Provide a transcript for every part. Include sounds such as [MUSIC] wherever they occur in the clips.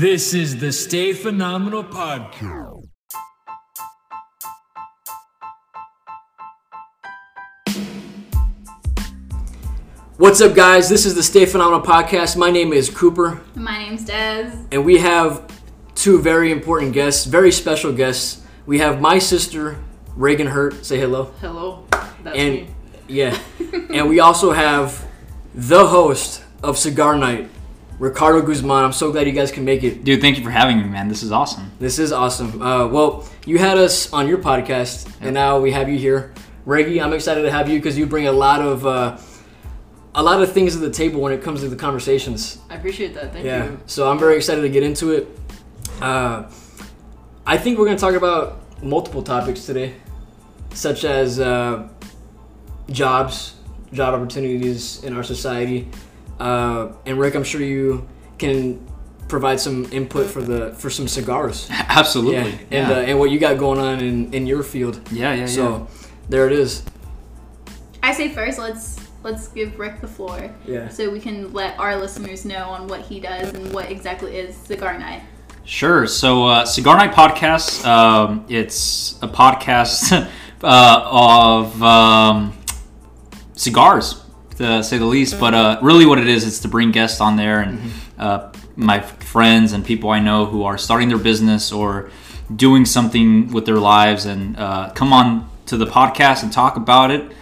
This is the Stay Phenomenal Podcast. What's up, guys? This is the Stay Phenomenal Podcast. My name is Cooper, My name's Des. and we have two very important guests, very special guests. We have my sister, Raegen Hurt. Say hello. Hello. That's And me. yeah, [LAUGHS] and we also have the host of Cigar Night, Ricardo Guzman. I'm so glad you guys can make it. Dude, thank you for having me, man. This is awesome. This is awesome. Uh, well, you had us on your podcast, and now we have you here, Reggie. I'm excited to have you because you bring a lot of uh, a lot of things to the table when it comes to the conversations. I appreciate that. Thank Yeah. you. So I'm very excited to get into it. Uh, I think we're going to talk about multiple topics today, such as uh, jobs, job opportunities in our society. Uh, and Rick, I'm sure you can provide some input for the for some cigars. Absolutely. Yeah, and uh, and what you got going on in in your field. yeah, yeah, yeah. So there it is. I say first, let's let's give Rick the floor Yeah. so we can let our listeners know on what he does and what exactly is Cigar Night. Sure. So, uh, Cigar Night Podcast, um, it's a podcast [LAUGHS] uh, of um, cigars, to say the least. But uh, really, what it is, it's to bring guests on there and uh, my friends and people I know who are starting their business or doing something with their lives and uh, come on to the podcast and talk about it,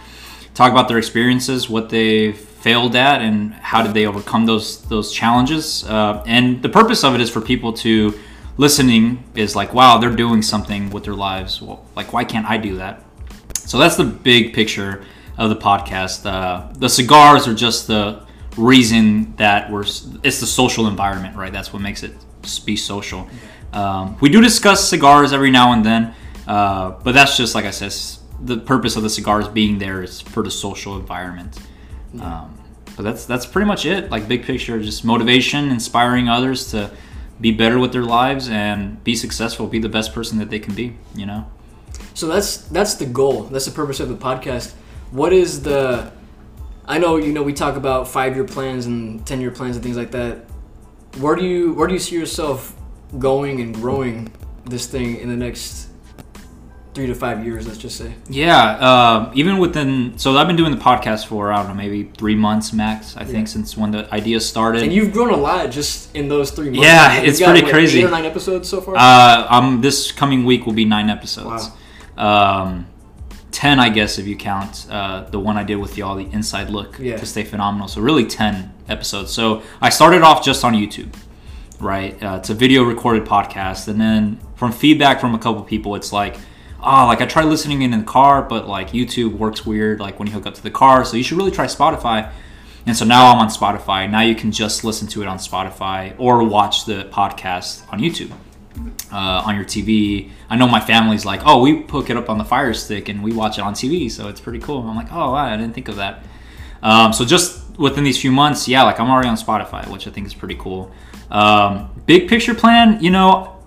talk about their experiences, what they failed at, and how did they overcome those those challenges. Uh, and the purpose of it is for people to listening is like, wow, they're doing something with their lives. Well, like, why can't I do that? So that's the big picture of the podcast. Uh, the cigars are just the reason that we're. It's the social environment, right? That's what makes it be social. Um, we do discuss cigars every now and then, uh, but that's just like I said. The purpose of the cigars being there is for the social environment. Um, but that's that's pretty much it. Like big picture, just motivation, inspiring others to be better with their lives and be successful, be the best person that they can be. You know. So that's that's the goal. That's the purpose of the podcast. What is the? I know you know we talk about five year plans and ten year plans and things like that. Where do you where do you see yourself going and growing this thing in the next three to five years? Let's just say. Yeah, uh, even within so I've been doing the podcast for I don't know maybe three months max. I think since when the idea started. And you've grown a lot just in those three months. Yeah, You've it's got, pretty what, crazy. Eight or nine episodes so far. uh, um, this coming week will be nine episodes. Um, ten, I guess, if you count uh, the one I did with y'all, the inside look Yeah. to stay phenomenal. So really ten episodes. So I started off just on YouTube, right? Uh, it's a video recorded podcast, and then from feedback from a couple people, it's like. Oh, like I tried listening in the car, but like YouTube works weird, like when you hook up to the car. So you should really try Spotify. And so now I'm on Spotify. Now you can just listen to it on Spotify or watch the podcast on YouTube uh, on your TV. I know my family's like, oh, we hook it up on the Fire Stick and we watch it on TV, so it's pretty cool. I'm like, oh, wow, I didn't think of that. Um, so just within these few months, yeah, like I'm already on Spotify, which I think is pretty cool. Um, big picture plan, you know,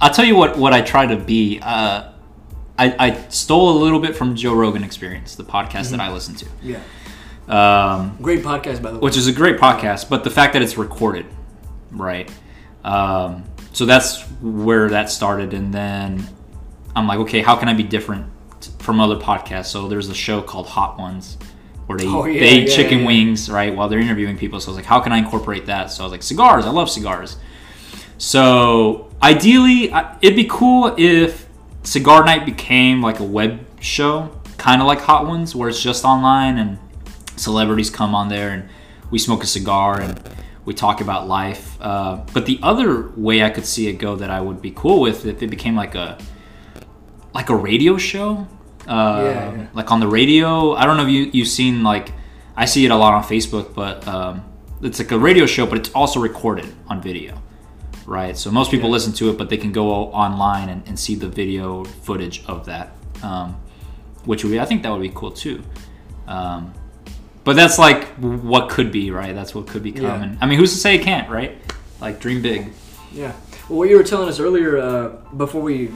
I'll tell you what what I try to be. Uh, I, I stole a little bit from Joe Rogan Experience, the podcast that I listen to, yeah. um, Great podcast by the way. which is a great podcast. But the fact that it's recorded, right? Um, so that's where that started, and then I'm like, okay, how can I be different from other podcasts? So there's a show called Hot Ones where they Oh, yeah, they eat yeah, chicken yeah. wings, right, while they're interviewing people. So I was like, how can I incorporate that? So I was like, cigars. I love cigars. So ideally, it'd be cool if Cigar Night became like a web show, kind of like Hot Ones, where it's just online and celebrities come on there and we smoke a cigar and we talk about life. Uh, but the other way I could see it go that I would be cool with if it became like a like a radio show, uh, Yeah, yeah. like on the radio. I don't know if you you've seen like I see it a lot on Facebook, but um, it's like a radio show, but it's also recorded on video, right? So most people Yeah. listen to it, but they can go online and, and see the video footage of that, um, which would be I think that would be cool too. Um, but that's like what could be, right? That's what could become. Yeah. And I mean, who's to say it can't, right? Like dream big. Yeah. Well, what you were telling us earlier uh, before we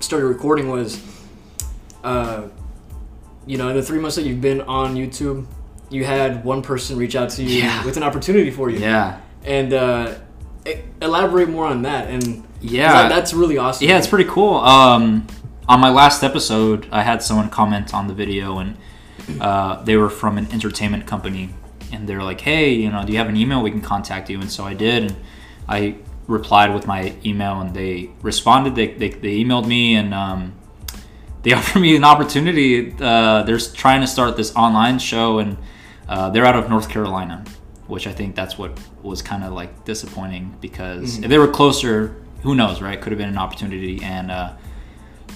started recording was, uh, you know, in the three months that you've been on YouTube, you had one person reach out to you Yeah. with an opportunity for you. Yeah. And uh, elaborate more on that and Yeah. that- that's really awesome. Yeah, it's pretty cool. Um, on my last episode, I had someone comment on the video, and uh, they were from an entertainment company, and they're like, "Hey, you know, do you have an email we can contact you?" And so I did, and I replied with my email, and they responded. They they, they emailed me, and um, they [LAUGHS] offered me an opportunity. Uh, they're trying to start this online show, and uh, they're out of North Carolina, which I think that's what was kind of like disappointing because if they were closer, who knows, right? Could have been an opportunity. And uh,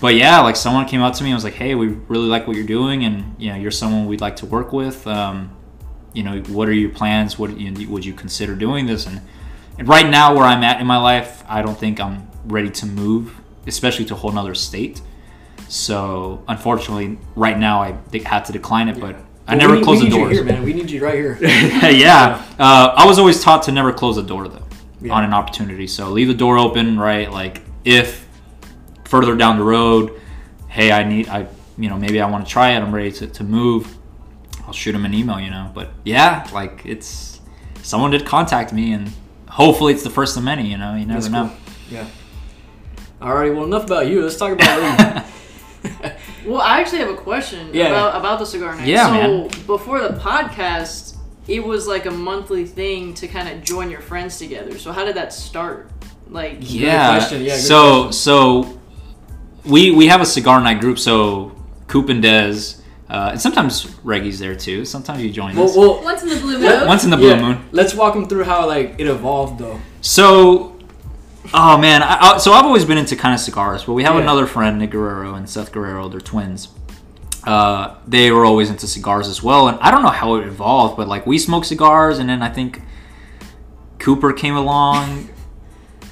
but yeah, like someone came up to me and was like, "Hey, we really like what you're doing, and you know, you're someone we'd like to work with. Um, you know, what are your plans? What you know, would you consider doing this?" And, and right now, where I'm at in my life, I don't think I'm ready to move, especially to a whole nother state. So unfortunately, right now I had to decline it, but I Well, never we, closed the need you doors. here, man. We need you right here. [LAUGHS] yeah, uh, I was always taught to never close the door though Yeah. on an opportunity. So leave the door open, right? Like if further down the road, hey, I need, I, you know, maybe I want to try it. I'm ready to, to move. I'll shoot them an email, you know. But yeah, like it's someone did contact me, and hopefully it's the first of many. You know, you never That's know. cool. Yeah. Alright, well enough about you. Let's talk about Lee. [LAUGHS] Well, I actually have a question Yeah. about about the cigar night. Yeah, so man. before the podcast, it was like a monthly thing to kind of join your friends together. So how did that start? Like, Yeah. question, yeah, good so question. so we we have a cigar night group. So Coop and Dez, uh, and sometimes Reggie's there too. Sometimes you join well, us. well, Once in the blue moon. Once in the blue yeah, moon. Let's walk them through how like it evolved though. So, oh man, I, I, so I've always been into kind of cigars, but we have Yeah. another friend, Nick Guerrero and Seth Guerrero. They're twins. Uh, they were always into cigars as well, and I don't know how it evolved, but like we smoked cigars, and then I think Cooper came along,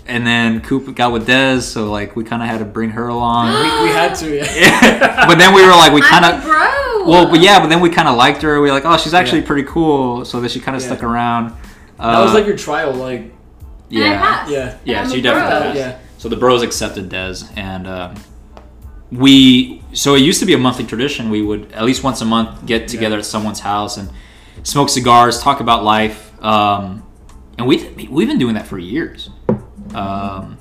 and then Coop got with Dez, so like we kind of had to bring her along. We, we had to, yeah. [LAUGHS] but then we were like, we kind of. bro. Well, but yeah, but then we kind of liked her. We were like, oh, she's actually Yeah. pretty cool. So that she kind of Yeah. stuck around. that was Uh, like your trial, like And I yeah. passed. Yeah. Yeah, I'm so you definitely passed. yeah. So the bros accepted Dez, and um, we. So it used to be a monthly tradition. We would at least once a month get together at someone's house and smoke cigars, talk about life, um, and we we've been doing that for years. Um,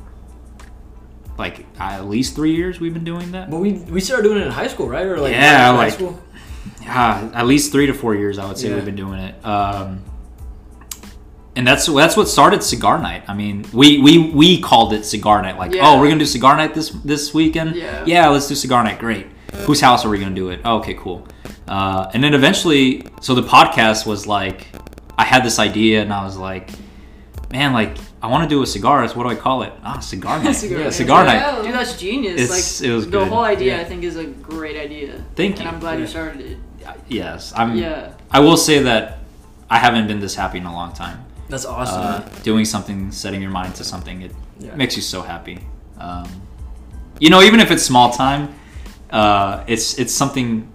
like at least three years we've been doing that. But we we started doing it in high school, right? Or like Yeah, high like- school. Yeah, at least three to four years, I would say Yeah. we've been doing it. Um, and that's that's what started cigar night. I mean, we we we called it cigar night. Like, Yeah. oh, we're gonna do cigar night this this weekend. Yeah. yeah, let's do cigar night. Great. Whose house are we gonna do it? Oh, okay, cool. Uh, and then eventually, so the podcast was like, I had this idea, and I was like, man, like I want to do a cigars. What do I call it? Ah, cigar [LAUGHS] night. Cigar yeah, night. cigar Yeah. night. dude, that's genius. It's- like, it was the good. whole idea, Yeah. I think, is a great idea. Thank And you. And I'm glad you started it. Yes, I'm. Yeah. I will say that I haven't been this happy in a long time. That's awesome. uh, doing something, setting your mind to something, it Yeah. makes you so happy. Um, you know, even if it's small time, uh, it's it's something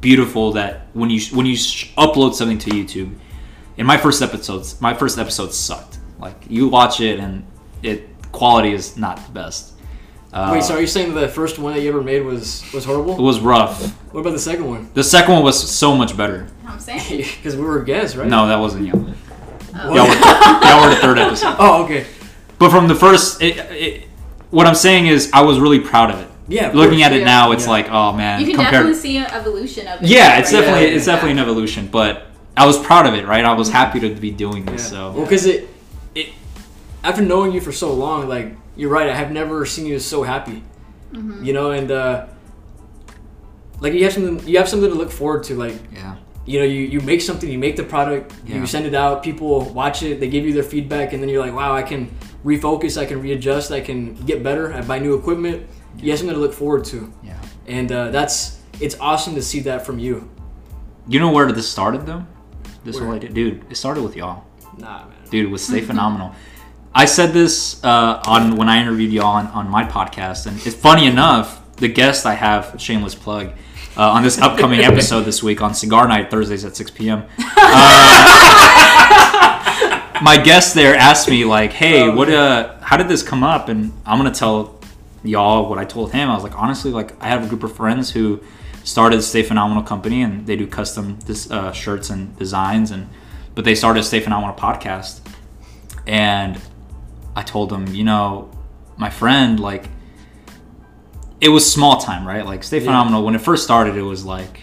beautiful that when you when you sh- upload something to YouTube. In my first episodes, my first episode sucked. Like you watch it and it quality is not the best. Uh, Wait, so are you saying the first one that you ever made was was horrible? it was rough. What about the second one? The second one was so much better. I'm saying. [LAUGHS] Because we were guests, right? No, that wasn't y'all. Oh. Y'all were, y'all were the third episode. [LAUGHS] Oh, okay. But from the first, it, it, what I'm saying is, I was really proud of it. Yeah. of Looking course. at it Yeah. now, it's Yeah. like, oh man, You can compared. definitely see an evolution of it. yeah, it's right? definitely Yeah, it's definitely an evolution. But I was proud of it, right? I was happy to be doing Yeah. this. So Well, because it, it, after knowing you for so long, like you're right. I have never seen you so happy. Mm-hmm. You know, and uh, like you have something, you have something to look forward to. Like yeah, you know, you, you make something, you make the product, Yeah. you send it out, people watch it, they give you their feedback, and then you're like, wow, I can refocus, I can readjust, I can get better, I buy new equipment. You have something to look forward to, yeah. and uh, that's it's awesome to see that from you. You know where this started though? This Where? whole idea, dude. It started with y'all, Nah, man. dude. With Stay [LAUGHS] Phenomenal. I said this uh, on when I interviewed y'all on, on my podcast, and it's funny enough. The guest I have, shameless plug, uh, on this upcoming episode this week on Cigar Night Thursdays at 6 p.m. Uh, [LAUGHS] my guest there asked me like, "Hey, Oh, what? Uh, how did this come up?" And I'm gonna tell y'all what I told him. I was like, honestly, like I have a group of friends who started Stay Phenomenal Company, and they do custom this, uh, shirts and designs, and but they started Stay Phenomenal podcast, and I told him, you know, my friend, like, it was small time, right? Like, Stay Yeah. Phenomenal, when it first started, it was like,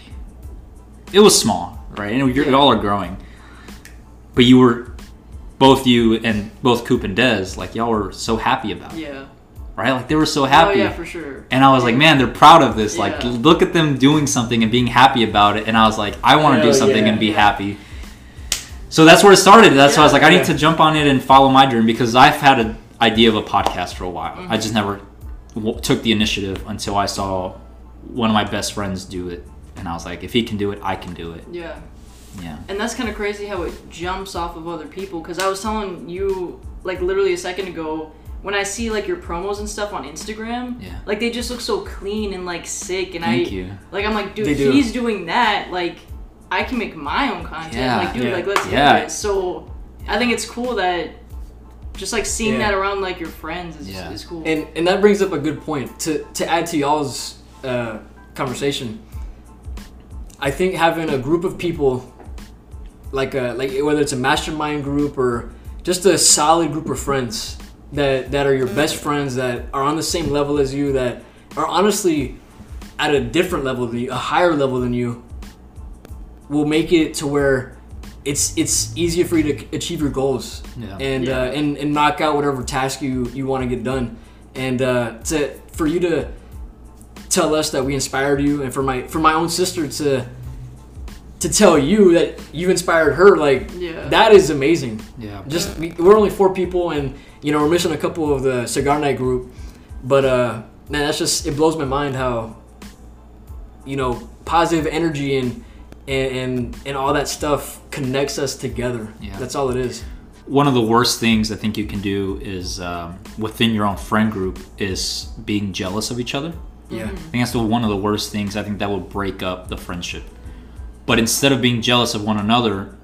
it was small, right? And you're, all are growing. But you were, both you and both Coop and Dez, like, y'all were so happy about it, Yeah. right? Like, they were so happy. Oh yeah, for sure. And I was like, man, they're proud of this. Like, look at them doing something and being happy about it. And I was like, I want to do something yeah. and be Yeah. happy. So that's where it started. That's why I was like, I Yeah. need to jump on it and follow my dream because I've had an idea of a podcast for a while. I mm-hmm. just never w- took the initiative until I saw one of my best friends do it. And I was like, if he can do it, I can do it. Yeah. Yeah. And that's kind of crazy how it jumps off of other people. Because I was telling you, like, literally a second ago, when I see, like, your promos and stuff on Instagram, Yeah. like, they just look so clean and, like, sick. And Thank I, you. like, I'm like, dude, do. he's doing that. Like, I can make my own content. Yeah. Like, dude, Yeah. like, let's Yeah. do it. So I think it's cool that just, like, seeing Yeah. that around, like, your friends is, Yeah. is cool. And and that brings up a good point to to add to y'all's uh, conversation. I think having a group of people, like a like whether it's a mastermind group or just a solid group of friends that that are your best friends that are on the same level as you that are honestly at a different level than you, a higher level than you, will make it to where it's it's easier for you to achieve your goals Yeah. and Yeah. uh, and and knock out whatever task you you want to get done and uh, to for you to tell us that we inspired you and for my for my own sister to to tell you that you inspired her like Yeah. that is amazing Yeah. just we, we're only four people and you know we're missing a couple of the cigar night group but uh man that's just it blows my mind how you know positive energy and and and, and all that stuff connects us together Yeah. that's all it is one of the worst things I think you can do is um, within your own friend group is being jealous of each other. yeah I think that's the, one of the worst things. I think that will break up the friendship. But instead of being jealous of one another,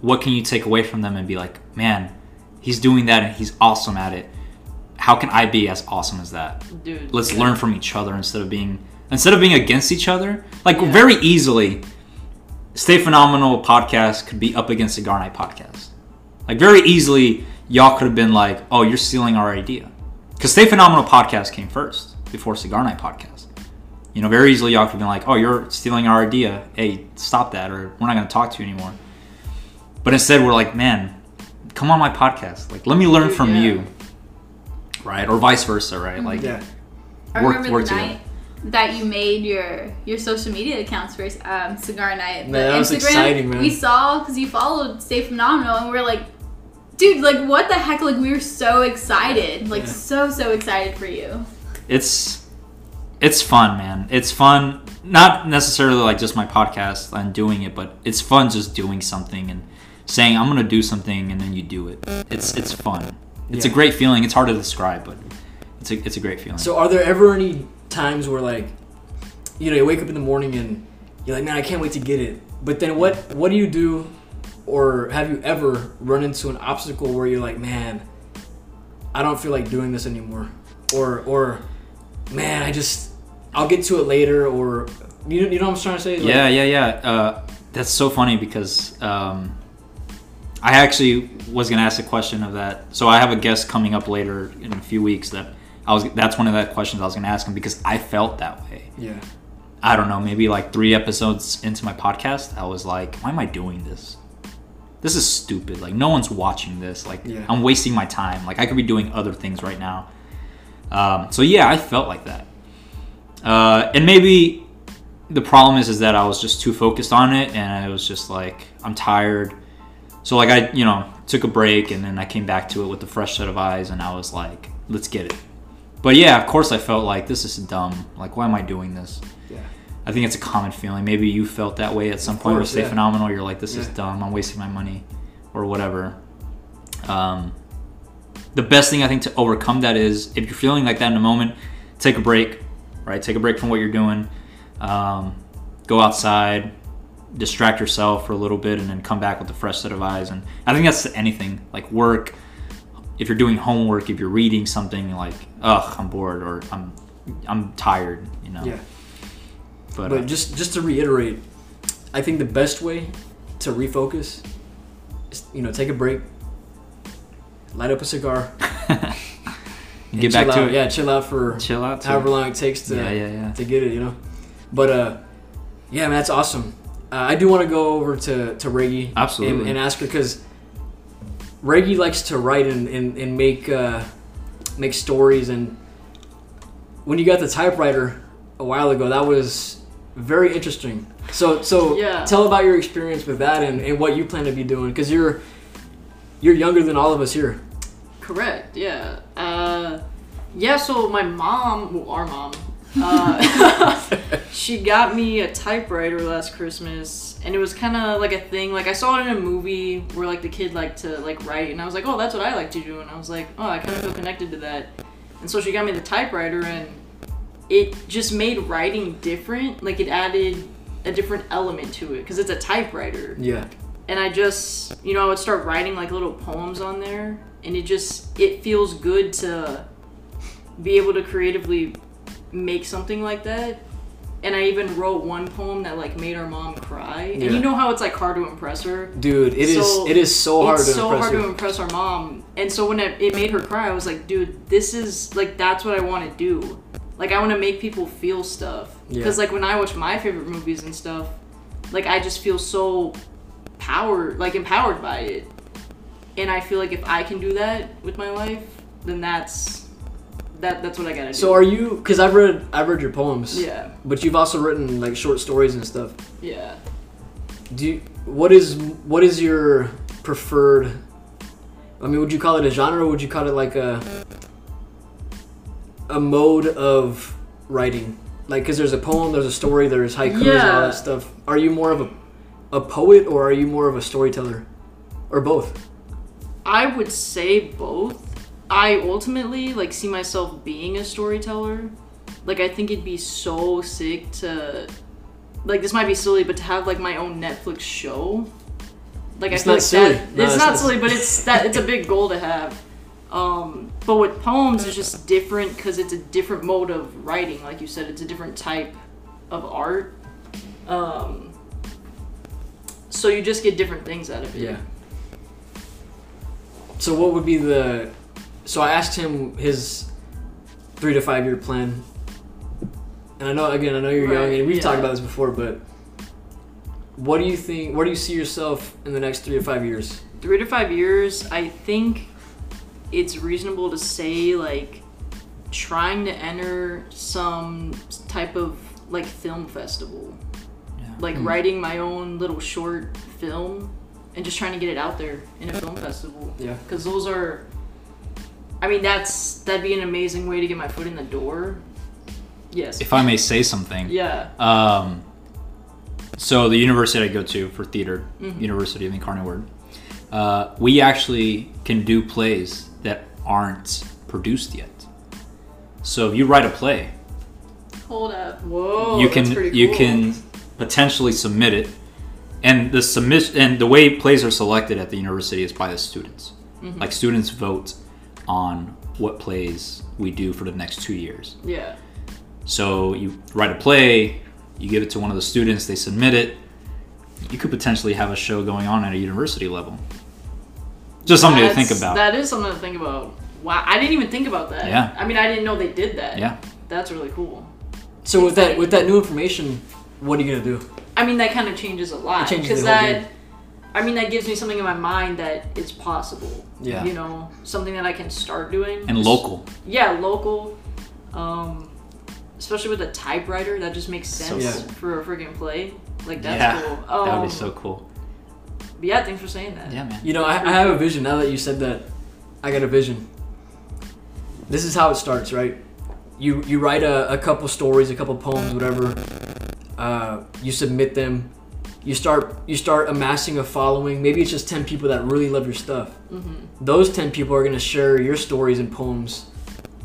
what can you take away from them and be like, man, he's doing that and he's awesome at it. How can I be as awesome as that? Dude. Let's yeah. learn from each other instead of being instead of being against each other. Like Yeah. very easily, Stay Phenomenal podcast could be up against Cigar Night podcast. Like very easily, y'all could have been like, "Oh, you're stealing our idea," because Stay Phenomenal podcast came first before Cigar Night podcast. You know, very easily y'all could have been like, "Oh, you're stealing our idea. Hey, stop that, or we're not going to talk to you anymore." But instead, we're like, "Man, come on my podcast. Like, let me learn from yeah. you." Right, or vice versa, right? Like, yeah I Work- work the together. Night that you made your your social media accounts for um, Cigar Night. Man, But that was Instagram, exciting, man. we saw because you followed Stay Phenomenal, and we are like, dude, like what the heck? Like we were so excited, like Yeah. so so excited for you. it's it's fun man it's fun not necessarily like just my podcast and doing it but it's fun just doing something and saying i'm gonna do something and then you do it it's it's fun it's a great feeling it's hard to describe but it's a, it's a great feeling So are there ever any times where like you know you wake up in the morning and you're like man I can't wait to get it. But then what what do you do or have you ever run into an obstacle where you're like man I don't feel like doing this anymore or or man I just I'll get to it later or you, you know what I'm trying to say? Like, yeah yeah yeah. Uh, that's so funny because um, i actually was gonna ask a question of that. So i have a guest coming up later in a few weeks that i was that's one of the questions i was gonna ask him because i felt that way yeah I don't know, maybe like three episodes into my podcast, I was like, why am I doing this? This is stupid. Like, no one's watching this. Like, Yeah. I'm wasting my time. Like, I could be doing other things right now. Um, so, yeah, I felt like that. Uh, and maybe the problem is, is that I was just too focused on it and I was just like, I'm tired. So, like, I, you know, took a break and then I came back to it with a fresh set of eyes and I was like, let's get it. But yeah, of course, I felt like this is dumb. Like, why am I doing this? yeah I think it's a common feeling. Maybe you felt that way at some Of point course, with Stay yeah. Phenomenal. You're like, this is dumb. I'm wasting my money, or whatever. Um, the best thing I think to overcome that is if you're feeling like that in a moment, take a break, right? Take a break from what you're doing. Um, go outside, distract yourself for a little bit, and then come back with a fresh set of eyes. And I think that's anything like work. If you're doing homework, if you're reading something, like, ugh, I'm bored or I'm I'm tired, you know. yeah But, But uh, just just to reiterate, I think the best way to refocus is you know take a break, light up a cigar, [LAUGHS] and get back to it. Yeah, chill out for Chill out. However it. long it takes to Yeah, yeah, yeah. to get it, you know. But uh, yeah, man, that's awesome. Uh, I do want to go over to to Reggie Absolutely. and, and ask her because Reggie likes to write and and, and make uh, make stories. And when you got the typewriter a while ago, that was very interesting. So so [LAUGHS] Yeah. tell about your experience with that and, and what you plan to be doing because you're you're younger than all of us here. Correct. Yeah. Uh, yeah. So my mom, well, our mom, uh, [LAUGHS] [LAUGHS] she got me a typewriter last Christmas, and it was kind of like a thing. Like I saw it in a movie where like the kid liked to like write, and I was like, oh, that's what I like to do, and I was like, oh, I kind of feel connected to that. And so she got me the typewriter, and it just made writing different. Like it added a different element to it because it's a typewriter Yeah. and I just, you know, I would start writing like little poems on there, and it just it feels good to be able to creatively make something like that. And I even wrote one poem that like made our mom cry. And you know how it's like hard to impress her. Dude, it is So, it is so hard it's to so impress hard her. to impress our mom. And so when it, it made her cry, I was like, dude, this is like that's what I want to do. Like I want to make people feel stuff. Yeah. Because like when I watch my favorite movies and stuff, like I just feel so powered, like empowered by it. And I feel like if I can do that with my life, then that's that that's what I gotta do. So are you? Because I've read I've read your poems. yeah, But you've also written like short stories and stuff. yeah. Do you, what is what is your preferred? I mean, would you call it a genre? or Would you call it like a a mode of writing? Like, because there's a poem, there's a story, there's haikus, and all that stuff. Are you more of a a poet or are you more of a storyteller, or both? I would say both. I ultimately like see myself being a storyteller. Like I think it'd be so sick to like this might be silly, but to have like my own Netflix show. Like It's I feel not like silly. that No, it's it's not not- silly, but it's [LAUGHS] that it's a big goal to have. Um, but with poems, it's just different because it's a different mode of writing. Like you said, it's a different type of art. Um, so you just get different things out of it. Yeah. So what would be the? So I asked him his three to five year plan, and I know again I know you're young and we've talked about this before, but what do you think? Where do you see yourself in the next three to five years? three to five years, I think it's reasonable to say like trying to enter some type of like film festival. Like Hmm. writing my own little short film and just trying to get it out there in a film festival. Yeah. Cuz those are I mean that's that'd be an amazing way to get my foot in the door. Yes. If I may say something. yeah. Um, so the university I go to for theater, Mm-hmm. University of the Incarnate Word, uh, we actually can do plays that aren't produced yet. So if you write a play, Hold up. Whoa. you can pretty you can potentially submit it, and the submission and the way plays are selected at the university is by the students. Mm-hmm. Like students vote on what plays we do for the next two years. Yeah. So you write a play, you give it to one of the students, they submit it. You could potentially have a show going on at a university level. Just something to think about. That is something to think about. Wow, I didn't even think about that. Yeah. I mean, I didn't know they did that. yeah. That's really cool. So with that with that new information, what are you gonna do? I mean, that kind of changes a lot It changes because the whole that. game. I mean, that gives me something in my mind that it's possible. Yeah. You know, something that I can start doing. And local. Yeah, local. Um, especially with a typewriter, that just makes sense Yeah. for a friggin' play. Like that's yeah. cool. that would Um, be so cool. but yeah, thanks for saying that. Yeah, man. You know, I, I have a vision now that you said that. I got a vision. This is how it starts, right? You you write a, a couple stories, a couple poems, whatever. Uh, you submit them. You start you start amassing a following. Maybe it's just ten people that really love your stuff. Mm-hmm. Those ten people are gonna share your stories and poems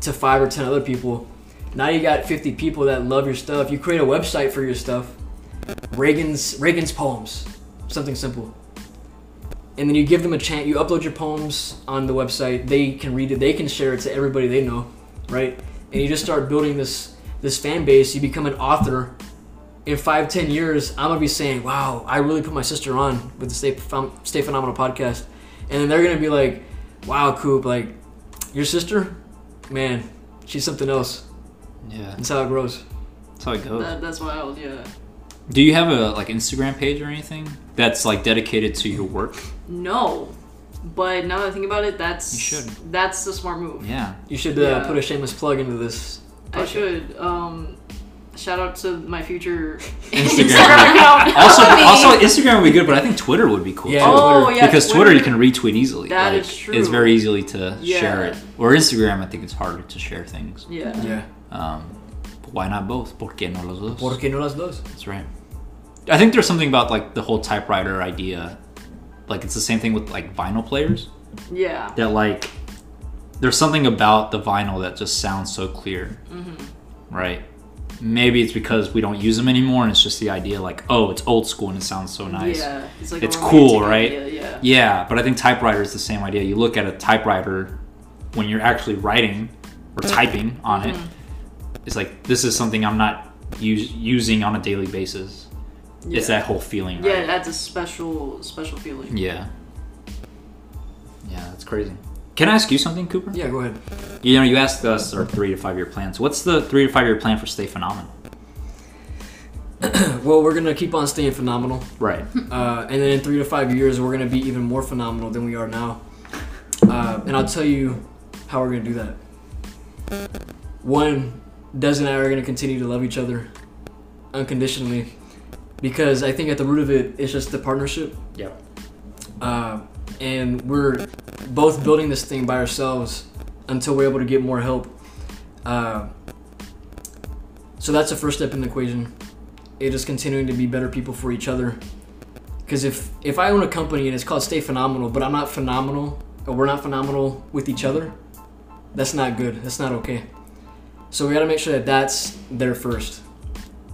to five or ten other people. Now you got fifty people that love your stuff. You create a website for your stuff. Raegen's Raegen's poems, something simple and then you give them a chance. You upload your poems on the website. They can read it. They can share it to everybody they know, right? And you just start building this this fan base. You become an author. In five, ten years, I'm gonna be saying, "Wow, I really put my sister on with the Stay, Phem- Stay Phenomenal podcast," and then they're gonna be like, "Wow, Coop, like your sister, man, she's something else. Yeah, That's how it grows. that's how it goes. That, that's wild. Yeah. Do you have a like Instagram page or anything that's like dedicated to your work? No, but now that I think about it, that's You should. That's the smart move. Yeah. You should uh, Yeah. put a shameless plug into this. I should. Um, shout out to my future [LAUGHS] Instagram. account. [LAUGHS] also, also Instagram would be good, but I think Twitter would be cool. Yeah, too. Oh yeah. because Twitter, you can retweet easily. That like, is true. It's very easily to Yeah. share it. Or Instagram, I think it's harder to share things. Yeah. Yeah. Um, but why not both? ¿Por qué no los dos? ¿Por qué no las dos? That's right. I think there's something about like the whole typewriter idea. Like it's the same thing with like vinyl players. Yeah. That like there's something about the vinyl that just sounds so clear. Mm-hmm. Right. Maybe it's because we don't use them anymore, and it's just the idea like, oh, it's old school and it sounds so nice. Yeah. It's like It's cool, right? idea, Yeah. Yeah, but I think typewriter is the same idea. You look at a typewriter when you're actually writing or mm-hmm. typing on it. Mm-hmm. It's like this is something I'm not use, using on a daily basis. It's that whole feeling. Yeah, Right? it adds a special special feeling. Yeah. Yeah, that's crazy. Can I ask you something, Cooper? Yeah, go ahead. You know, you asked us our three to five year plans. What's the three to five year plan for Stay Phenomenal? [CLEARS THROAT] Well, we're gonna keep on staying phenomenal, Right. [LAUGHS] uh, and then in three to five years, we're gonna be even more phenomenal than we are now. Uh, and I'll tell you how we're gonna do that. One, Des and I are gonna continue to love each other unconditionally, because I think at the root of it, it's just the partnership. Yeah. uh, and we're both building this thing by ourselves until we're able to get more help. Uh, so that's the first step in the equation. It is continuing to be better people for each other. Because if if I own a company and it's called Stay Phenomenal, but I'm not phenomenal, or we're not phenomenal with each other, that's not good. That's not okay. So we got to make sure that that's there first.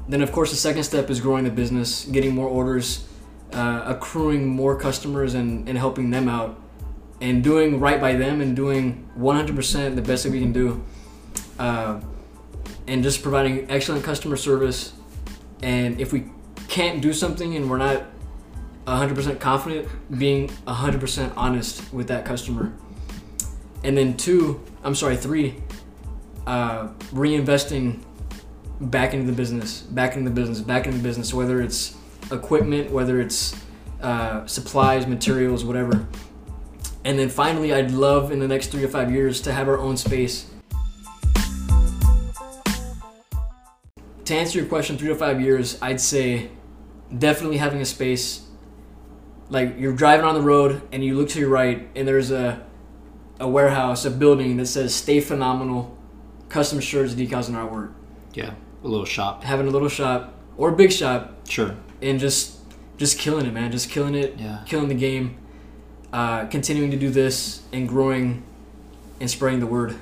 Then of course the second step is growing the business, getting more orders, uh, accruing more customers and, and helping them out and doing right by them and doing 100% the best that we can do uh, and just providing excellent customer service. And if we can't do something and we're not 100% confident being 100% honest with that customer. And then two i'm sorry three uh, reinvesting back into the business back into the business back into the business whether it's equipment, whether it's uh, supplies, materials, whatever. And then finally, I'd love in the next three to five years to have our own space. To answer your question, three to five years, I'd say definitely having a space. Like you're driving on the road and you look to your right, and there's a a warehouse, a building that says "Stay Phenomenal," custom shirts, decals, and artwork. Yeah. A little shop. Having a little shop or a big shop Sure. and just just killing it, man. Just killing it, Yeah. killing the game. Uh, continuing to do this and growing and spreading the word.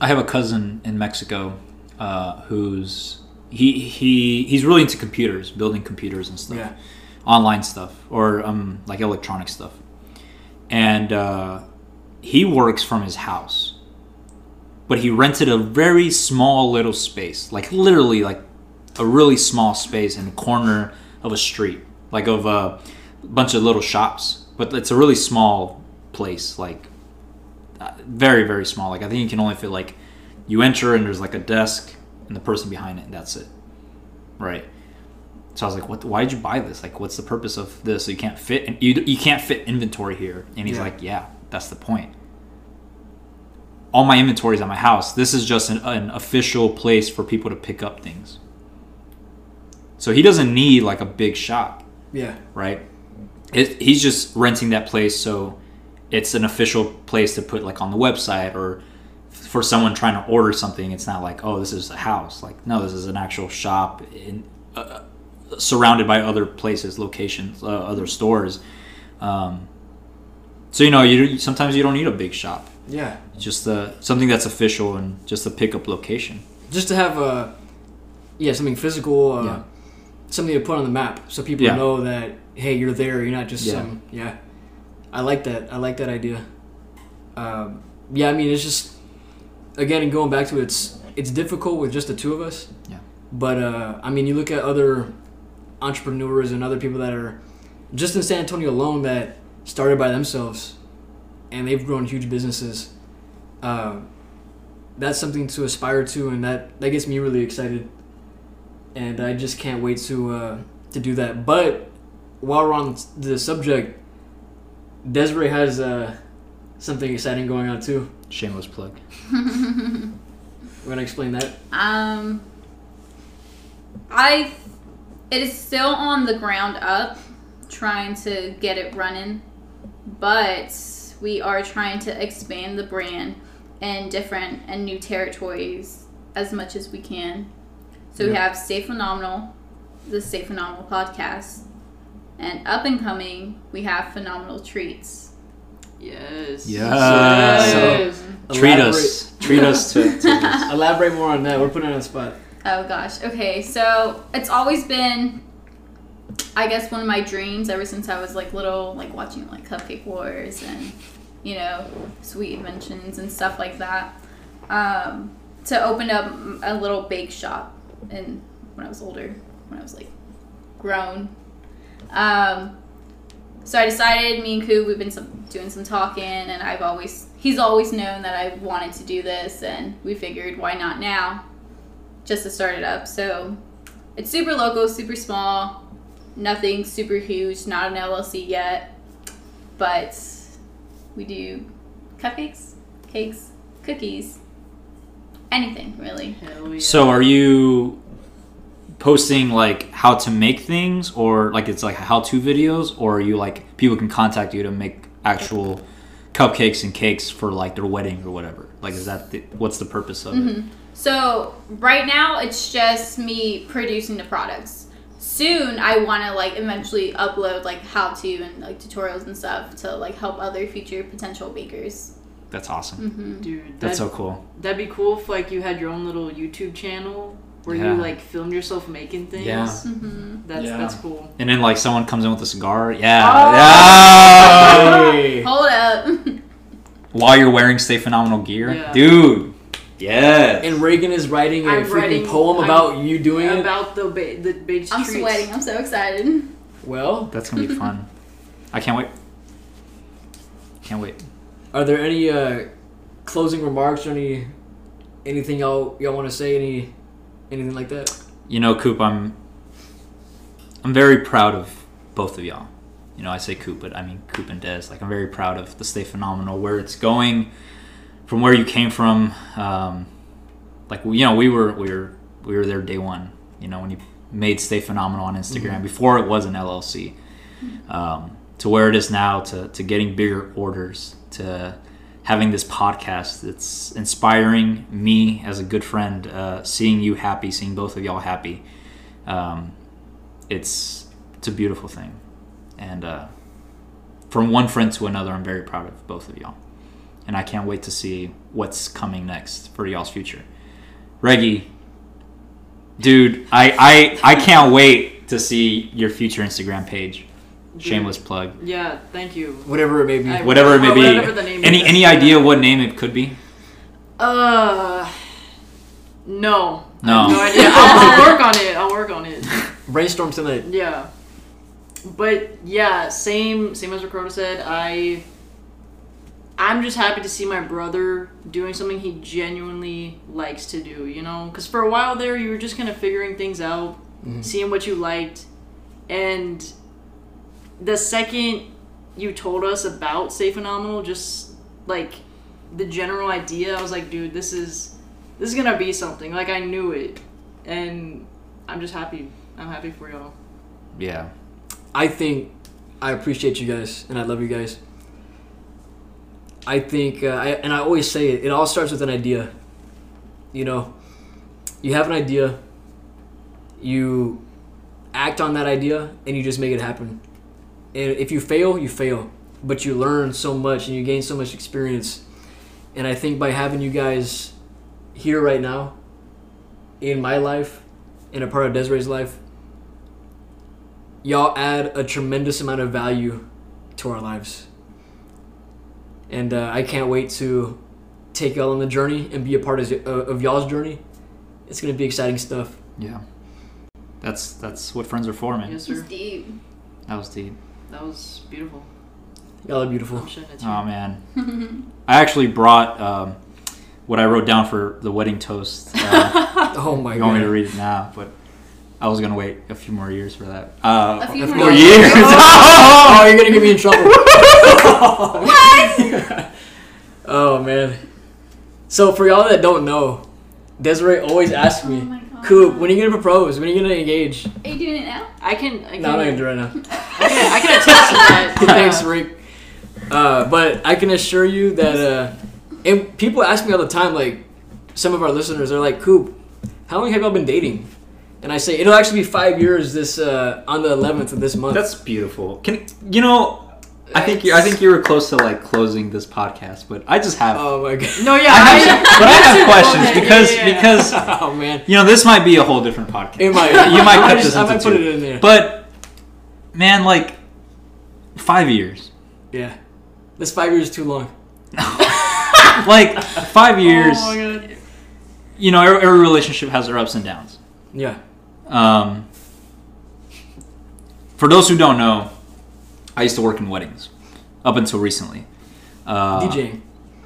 I have a cousin in Mexico uh, who's he he he's really into computers, building computers and stuff, Yeah, online stuff or um like electronic stuff, and uh, he works from his house, but he rented a very small little space, like literally like a really small space in the corner of a street, like of a bunch of little shops, but it's a really small place, like uh, very very small. Like I think you can only fit like you enter and there's like a desk and the person behind it, and that's it, right? So I was like, "What? Why did you buy this? Like, what's the purpose of this? So you can't fit and you you can't fit inventory here." And he's Yeah. like, "Yeah, that's the point." All my inventory is at my house. This is just an, an official place for people to pick up things. So he doesn't need like a big shop yeah, right? It, he's just renting that place so it's an official place to put like on the website or for someone trying to order something. It's not like oh this is a house. Like no, this is an actual shop in uh, surrounded by other places, locations, uh, other stores. Um, so you know you sometimes you don't need a big shop. yeah. Just uh, something that's official and just a pickup location. Just to have a yeah something physical, uh, Yeah. Something to put on the map so people Yeah. know that hey you're there. You're not just Yeah. some yeah. I like that. I like that idea. Um, yeah, I mean it's just again and going back to it, it's it's difficult with just the two of us. Yeah. But uh, I mean, you look at other entrepreneurs and other people that are just in San Antonio alone that started by themselves, and they've grown huge businesses. Uh, that's something to aspire to, and that that gets me really excited. And I just can't wait to uh, to do that. But while we're on the subject, Desiree has uh, something exciting going on too. Shameless plug. [LAUGHS] We're gonna explain that. Um, I it is still on the ground up, trying to get it running, but we are trying to expand the brand in different and new territories as much as we can. So we have Stay Phenomenal, the Stay Phenomenal podcast, and up and coming we have Phenomenal Treats. Yes. Yes. Treat us. Treat us to, to. [LAUGHS] Elaborate more on that. We're putting it on the spot. Oh gosh. Okay, so it's always been, I guess, one of my dreams ever since I was like little, like watching like Cupcake Wars and you know Sweet Inventions and stuff like that. Um, to open up a little bake shop, and when I was older, when I was like grown. Um, so I decided, me and Koo, we've been some, doing some talking, and I've always, he's always known that I wanted to do this, and we figured, why not now? Just to start it up. So it's super local, super small, nothing super huge, not an LLC yet, but we do cupcakes, cakes, cookies, anything really. Hell yeah. So are you posting like how to make things or like it's like how to videos or are you like people can contact you to make actual cupcakes and cakes for like their wedding or whatever? Like is that the, what's the purpose of it? Mm-hmm. So right now it's just me producing the products. Soon I want to like eventually upload like how to and like tutorials and stuff to like help other future potential bakers. That's awesome. Mm-hmm. Dude, That's so cool. that'd be cool if like you had your own little YouTube channel where Yeah. you like filmed yourself making things. Yeah. Mm-hmm. That's Yeah. that's cool. And then like someone comes in with a cigar. Yeah. Oh. Yeah. [LAUGHS] Hold up. [LAUGHS] While you're wearing Stay Phenomenal gear. Yeah. Dude. Yeah. And Raegen is writing a I'm freaking writing- poem I'm- about you doing it. About the ba- the baked I'm treats. sweating. I'm so excited. Well, That's gonna be fun. [LAUGHS] I can't wait. Can't wait. Are there any uh, closing remarks or any anything y'all y'all want to say? Any anything like that? You know, Coop, I'm I'm very proud of both of y'all. You know, I say Coop, but I mean Coop and Des. Like I'm very proud of the Stay Phenomenal, where it's going, from where you came from. Um, like you know, we were we were we were there day one. You know, when you made Stay Phenomenal on Instagram before it was an LLC, um, to where it is now, to to getting bigger orders, to having this podcast that's inspiring me as a good friend, uh, seeing you happy, seeing both of y'all happy. Um, it's it's a beautiful thing, and uh, from one friend to another, I'm very proud of both of y'all, and I can't wait to see what's coming next for y'all's future. Reggie, dude, I I I can't wait to see your future Instagram page. Shameless plug. Yeah, thank you. Whatever it may be. I- Whatever it may Or be. whatever the name Any is. any idea what name it could be? Uh, no. I No. have no idea. I'll, I'll [LAUGHS] work on it. I'll work on it. Brainstorm tonight. Yeah. But yeah, same same as Ricardo said. I I'm just happy to see my brother doing something he genuinely likes to do. You know, because for a while there, you were just kind of figuring things out, seeing what you liked, and the second you told us about Say Phenomenal, just like the general idea, I was like, dude, this is this is gonna be something. Like I knew it, and I'm just happy. I'm happy for y'all. Yeah. I think I appreciate you guys and I love you guys. I think, uh, I, and I always say it, it all starts with an idea. You know, you have an idea, you act on that idea, and you just make it happen. And if you fail, you fail, but you learn so much and you gain so much experience. And I think by having you guys here right now, in my life, in a part of Desiree's life, y'all add a tremendous amount of value to our lives. And uh, I can't wait to take y'all on the journey and be a part of, uh, of y'all's journey. It's gonna be exciting stuff. Yeah. That's that's what friends are for, man. Yes, It's sir. deep. That was deep. That was beautiful. Y'all are beautiful. I'm shitting at you. Oh man. [LAUGHS] I actually brought um, what I wrote down for the wedding toast. Uh, [LAUGHS] Oh my god. you want me to read it now, but I was gonna wait a few more years for that. Uh, A few More more years. years. [LAUGHS] Oh, you're gonna get me in trouble. what? oh man. So for y'all that don't know, Desiree always asks me, Oh my God. Coop, when are you gonna propose? When are you gonna engage? Are you doing it now? I can. I can, No, I'm not gonna do it right now. [LAUGHS] [LAUGHS] I can, I can attest to that. [LAUGHS] Thanks, Rick. Uh, but I can assure you that, uh, and people ask me all the time, like, some of our listeners are like, Coop, how long have y'all been dating? And I say, it'll actually be five years this, uh, on the 11th of this month. That's beautiful. Can you know? I think you. I think you were close to like closing this podcast, but I just have. oh my god. No, yeah, I have, I, but I have [LAUGHS] questions yeah, because yeah, yeah. because [LAUGHS] oh man. you know this might be a whole different podcast. It might. [LAUGHS] You might I cut just- this I into might put two. it in there. But man, like five years, yeah. This five years is too long. like five years. Oh my god. You know, every, every relationship has their ups and downs. Yeah. Um, for those who don't know, I used to work in weddings up until recently. Uh, DJing.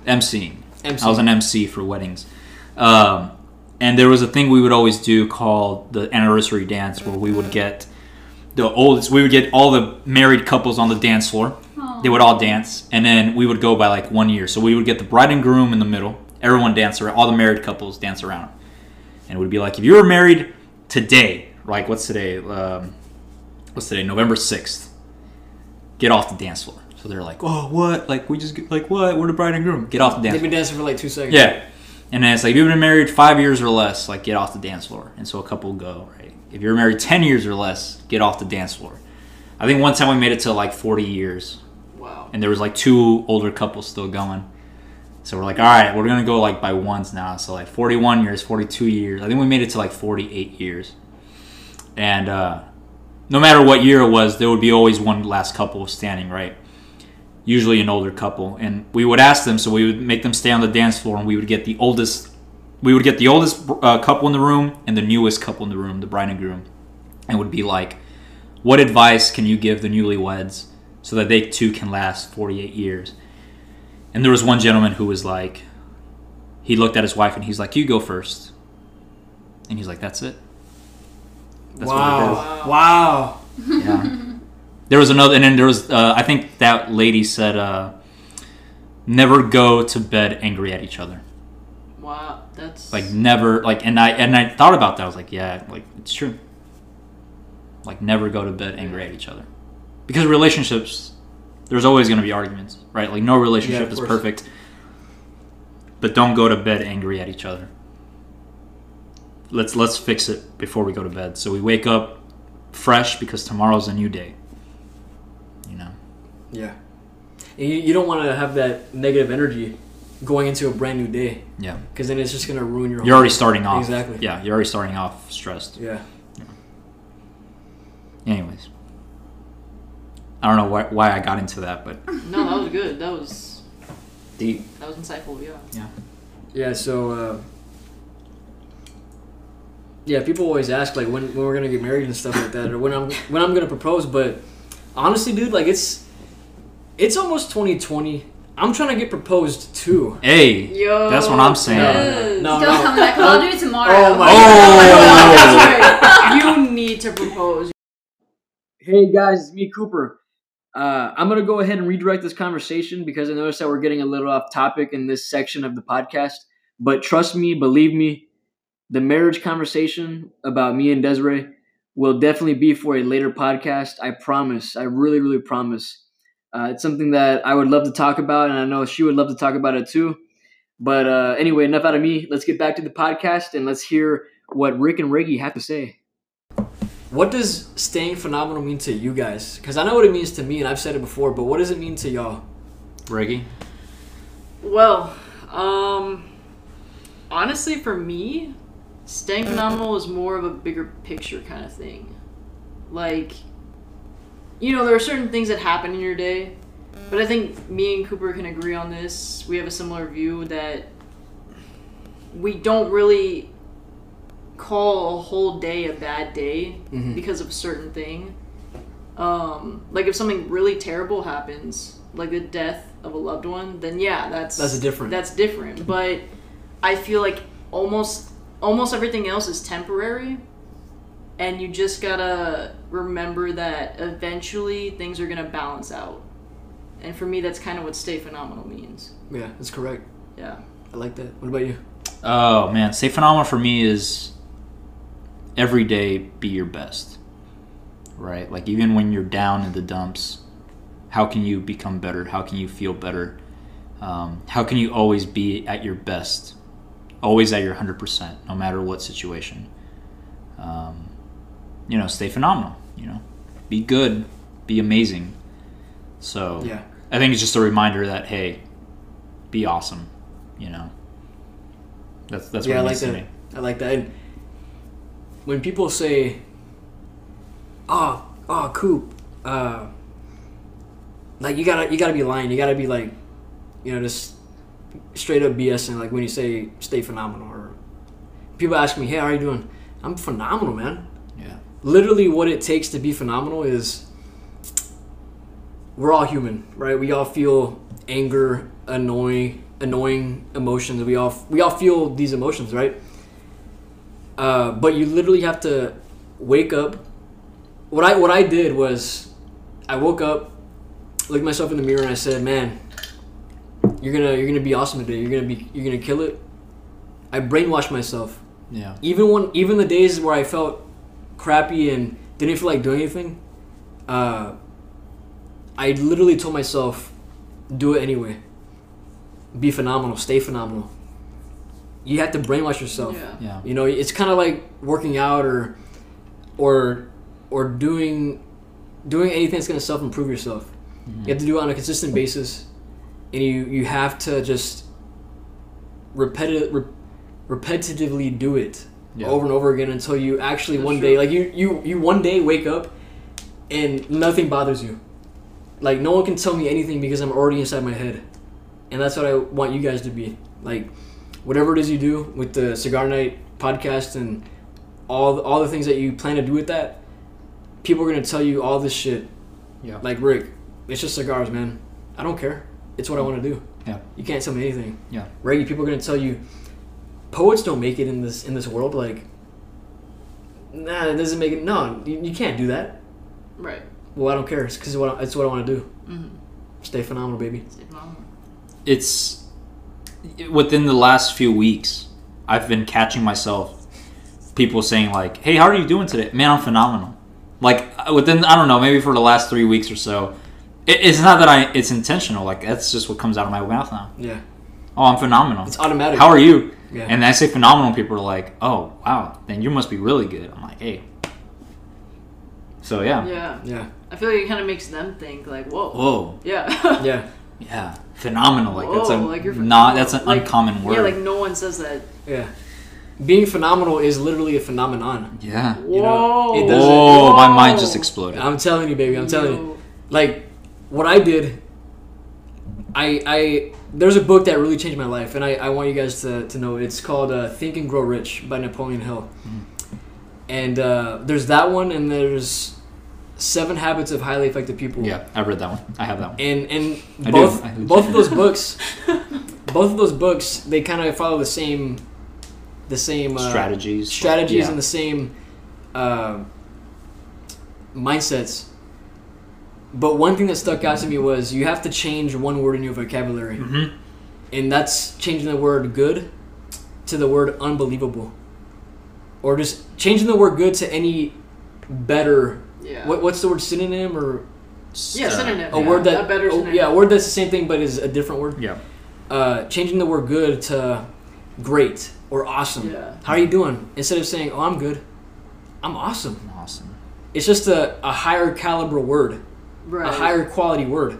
MCing. MC. I was an MC for weddings. Um, and there was a thing we would always do called the anniversary dance where we would get the oldest, we would get all the married couples on the dance floor. Aw. They would all dance, and then we would go by like one year. So we would get the bride and groom in the middle. Everyone dance around. All the married couples dance around, and it would be like if you were married today, like what's today? Um, what's today? November sixth. Get off the dance floor. So they're like, oh, what? Like we just like what? We're the bride and groom. Get off the dance. They've been dancing for like two seconds. Yeah. And then it's like, if you've been married five years or less, like, get off the dance floor. And so a couple go, right? If you're married 10 years or less, get off the dance floor. I think one time we made it to like 40 years, Wow. and there was like two older couples still going. So we're like, all right, we're going to go like by ones now. So like 41 years, 42 years. I think we made it to like 48 years. And uh, no matter what year it was, there would be always one last couple standing, right? usually an older couple, and we would ask them. So we would make them stay on the dance floor, and we would get the oldest. We would get the oldest uh, couple in the room and the newest couple in the room, the bride and groom, and would be like, "What advice can you give the newlyweds so that they too can last 48 years?" And there was one gentleman who was like, he looked at his wife and he's like, "You go first. and he's like, "That's it." That's what it is. wow. Wow. Yeah. [LAUGHS] there was another, and then there was. Uh, I think that lady said, uh, "Never go to bed angry at each other." Wow. That's Like never, like, and I and I thought about that. I was like, yeah, like it's true. Like never go to bed angry at each other, because relationships, there's always going to be arguments, right? Like no relationship of is course. perfect, but don't go to bed angry at each other. Let's let's fix it before we go to bed, so we wake up fresh because tomorrow's a new day. You know. Yeah. And you, you don't want to have that negative energy going into a brand new day Yeah. because then it's just going to ruin your You're whole already starting off. Exactly. Yeah, you're already starting off stressed. Yeah. Anyways, I don't know why, why I got into that, but [LAUGHS] no, that was good. That was deep. that was insightful. Yeah. Yeah. Yeah, so uh, yeah, people always ask like when, when we're gonna get married and stuff like that, or when I'm when I'm gonna propose. But honestly, dude, like it's it's almost 2020. I'm trying to get proposed to. Hey, Yo. that's what I'm saying. yes. No, Don't no. come back. I'll do it tomorrow. Oh my Oh. That's right. You need to propose. Hey guys, it's me, Cooper. Uh, I'm gonna go ahead and redirect this conversation because I noticed that we're getting a little off topic in this section of the podcast. But trust me, believe me, the marriage conversation about me and Desiree will definitely be for a later podcast. I promise. I really, really promise. Uh, it's something that I would love to talk about, and I know she would love to talk about it too. But uh, anyway, enough out of me. Let's get back to the podcast and let's hear what Rick and Reggie have to say. What does staying phenomenal mean to you guys? Because I know what it means to me, and I've said it before, but what does it mean to y'all? Reggie. Well, um, honestly, for me, staying phenomenal is more of a bigger picture kind of thing. Like, you know, there are certain things that happen in your day, but I think me and Cooper can agree on this. We have a similar view that we don't really call a whole day a bad day Mhm. because of a certain thing. Um, like if something really terrible happens, like the death of a loved one, then yeah, that's That's a different. That's different. But I feel like almost almost everything else is temporary, and you just gotta remember that eventually things are gonna balance out. And for me, that's kind of what stay phenomenal means. Yeah, that's correct. Yeah. I like that. What about you? Oh man, stay phenomenal for me is every day be your best. Right? Like even when you're down in the dumps, how can you become better? How can you feel better? Um, how can you always be at your best? Always at your 100%, no matter what situation. Um, you know, stay phenomenal. You know, be good, be amazing. So Yeah. I think it's just a reminder that hey, be awesome. You know, that's that's yeah, I what it like that. I like that. And when people say, "Oh, oh, Coop," uh, like you gotta you gotta be lying. You gotta be like, you know, just straight up BSing. Like when you say "stay phenomenal," or people ask me, "Hey, how are you doing?" I'm phenomenal, man. Yeah. Literally, what it takes to be phenomenal is we're all human, right? We all feel anger, annoying, annoying emotions. We all we all feel these emotions, right? Uh, but you literally have to wake up. What I what I did was, I woke up, looked myself in the mirror, and I said, "Man, you're gonna you're gonna be awesome today. You're gonna be you're gonna kill it." I brainwashed myself. Yeah. Even when even the days where I felt crappy and didn't feel like doing anything, uh, I literally told myself, "Do it anyway. Be phenomenal. Stay phenomenal." You have to brainwash yourself. Yeah. Yeah. You know, it's kind of like working out or or or doing doing anything that's going to self improve yourself. You have to do it on a consistent basis, and you you have to just repetitive re- repetitively do it Yeah. over and over again until you actually That's one true. day like you you you one day wake up and nothing bothers you. Like no one can tell me anything because I'm already inside my head, and that's what I want you guys to be. Like whatever it is you do with the Cigar Night podcast and all the, all the things that you plan to do with that, people are gonna tell you all this shit. Yeah. Like Rick, it's just cigars, man. I don't care. It's what I want to do. Yeah. You can't tell me anything. Yeah. Right? People are gonna tell you poets don't make it in this in this world. Like, nah, it doesn't make it. No, you, you can't do that. Right. Well, I don't care. It's because what I, it's what I want to do. Mm-hmm. Stay phenomenal, baby. Stay phenomenal. It's within the last few weeks, I've been catching myself people saying like, "Hey, how are you doing today?" Man, I'm phenomenal. Like within I don't know, maybe for the last three weeks or so. It, it's not that I it's intentional. Like that's just what comes out of my mouth now. Yeah, Oh, I'm phenomenal. it's automatic. How are you? Yeah. And I say phenomenal. People are like, "Oh, wow, then you must be really good." I'm like, "Hey." So yeah. Yeah. yeah, I feel like it kind of makes them think like, whoa. Whoa. Yeah. [LAUGHS] yeah, Yeah. Phenomenal. Like that's a like you're not that's an like- uncommon word. Yeah, like no one says that. yeah. Being phenomenal is literally a phenomenon. yeah. You know, Whoa. it doesn't- Whoa, my mind just exploded. I'm telling you, baby. I'm telling you. Like what I did, I I there's a book that really changed my life, and I, I want you guys to, to know it. It's called uh, Think and Grow Rich by Napoleon Hill. And uh, there's that one, and there's Seven Habits of Highly Effective People. Yeah, I've read that one. I have that one. And and I both do. both of those books, [LAUGHS] both of those books, they kind of follow the same, the same uh, strategies. strategies yeah. and the same uh, mindsets. But one thing that stuck out to me was you have to change one word in your vocabulary, Mhm. and that's changing the word "good" to the word "unbelievable," or just changing the word "good" to any better. Yeah. What, what's the word synonym or Yeah, synonym. a Yeah, word that a better oh, yeah a word that's the same thing but is a different word? Yeah. Uh, changing the word "good" to great or awesome. Yeah. How are you doing? Instead of saying, "Oh, I'm good," I'm awesome. Awesome. It's just a, a higher caliber word, Right. a higher quality word.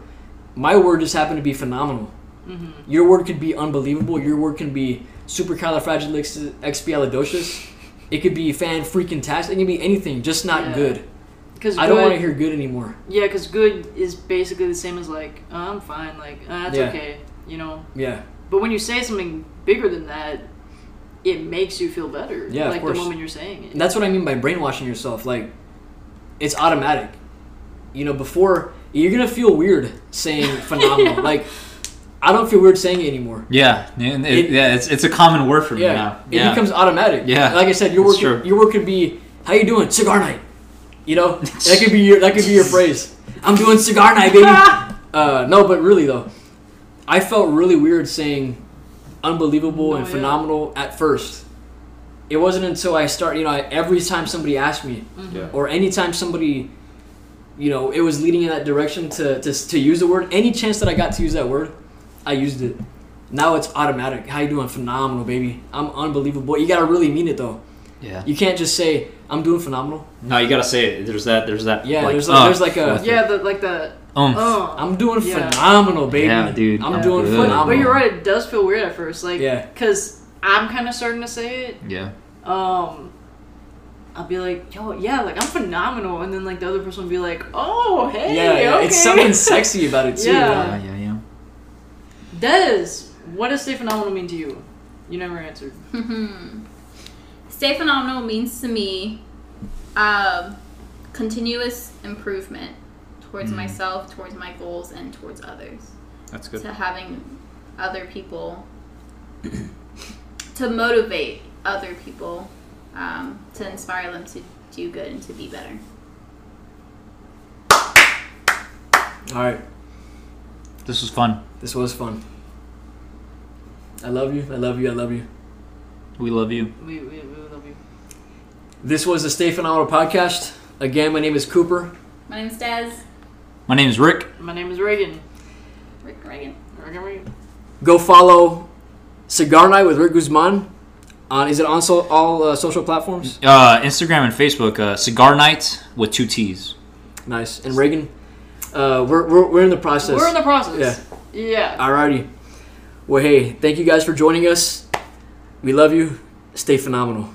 My word just happened to be phenomenal. Mm-hmm. Your word could be unbelievable. Your word can be supercalifragilisticexpialidocious. It could be fan freaking tastic. It can be anything, just not Yeah. good. Because I don't want to hear good anymore. Yeah, because good is basically the same as like oh, I'm fine, like uh, that's Yeah. okay, you know. Yeah, But when you say something bigger than that, it makes you feel better. Yeah, of like the moment you're saying it. and that's what I mean by brainwashing yourself. Like, it's automatic. You know, before you're gonna feel weird saying [LAUGHS] phenomenal. Like, I don't feel weird saying it anymore. Yeah, it, It- yeah, it's it's a common word for me Yeah, now. it becomes automatic. Yeah, like I said, your work your work could be how you doing cigar night. You know [LAUGHS] that could be your that could be your phrase. I'm doing cigar night, baby. [LAUGHS] uh, no, but really though, I felt really weird saying unbelievable No, and yeah. phenomenal at first. It wasn't until I start, you know, I, every time somebody asked me, Yeah. or anytime somebody, you know, it was leading in that direction to, to, to use the word, any chance that I got to use that word, I used it. Now it's automatic. How you doing? Phenomenal, baby. I'm unbelievable. You gotta really mean it though. yeah. You can't just say I'm doing phenomenal. No, you gotta say it. There's that. There's that. Yeah, like, there's like- uh, there's like a- Yeah, the, like the. Um, Uh, I'm doing Yeah. phenomenal, baby. Yeah, dude. I'm Yeah. doing Good. phenomenal. but you're right. It does feel weird at first, like Yeah. because I'm kind of starting to say it. yeah. Um, I'll be like, yo, yeah, like I'm phenomenal, and then like the other person will be like, oh, hey, Yeah, yeah, okay. it's something [LAUGHS] sexy about it too. Yeah. Yeah, yeah, yeah. Des, what does stay phenomenal mean to you? You never answered. [LAUGHS] Stay phenomenal means to me um, continuous improvement towards myself, towards my goals, and towards others. That's good. To having other people, [COUGHS] to motivate other people, um, to inspire them to do good and to be better. All right, This was fun. this was fun. I love you. I love you. I love you. We love you. We, we, we love you. This was the Stay Phenomenal podcast. Again, my name is Cooper. My name is Daz. My name is Rick. My name is Raegen. Rick Raegen. Raegen, Raegen. Go follow Cigar Night with Rick Guzman. On is it on so, all uh, social platforms? Uh, Instagram and Facebook. Uh, Cigar Night with two T's. Nice. And Raegen, uh, we're, we're we're in the process. We're in the process. Yeah. Yeah. Alrighty. Well, hey, thank you guys for joining us. We love you. Stay phenomenal.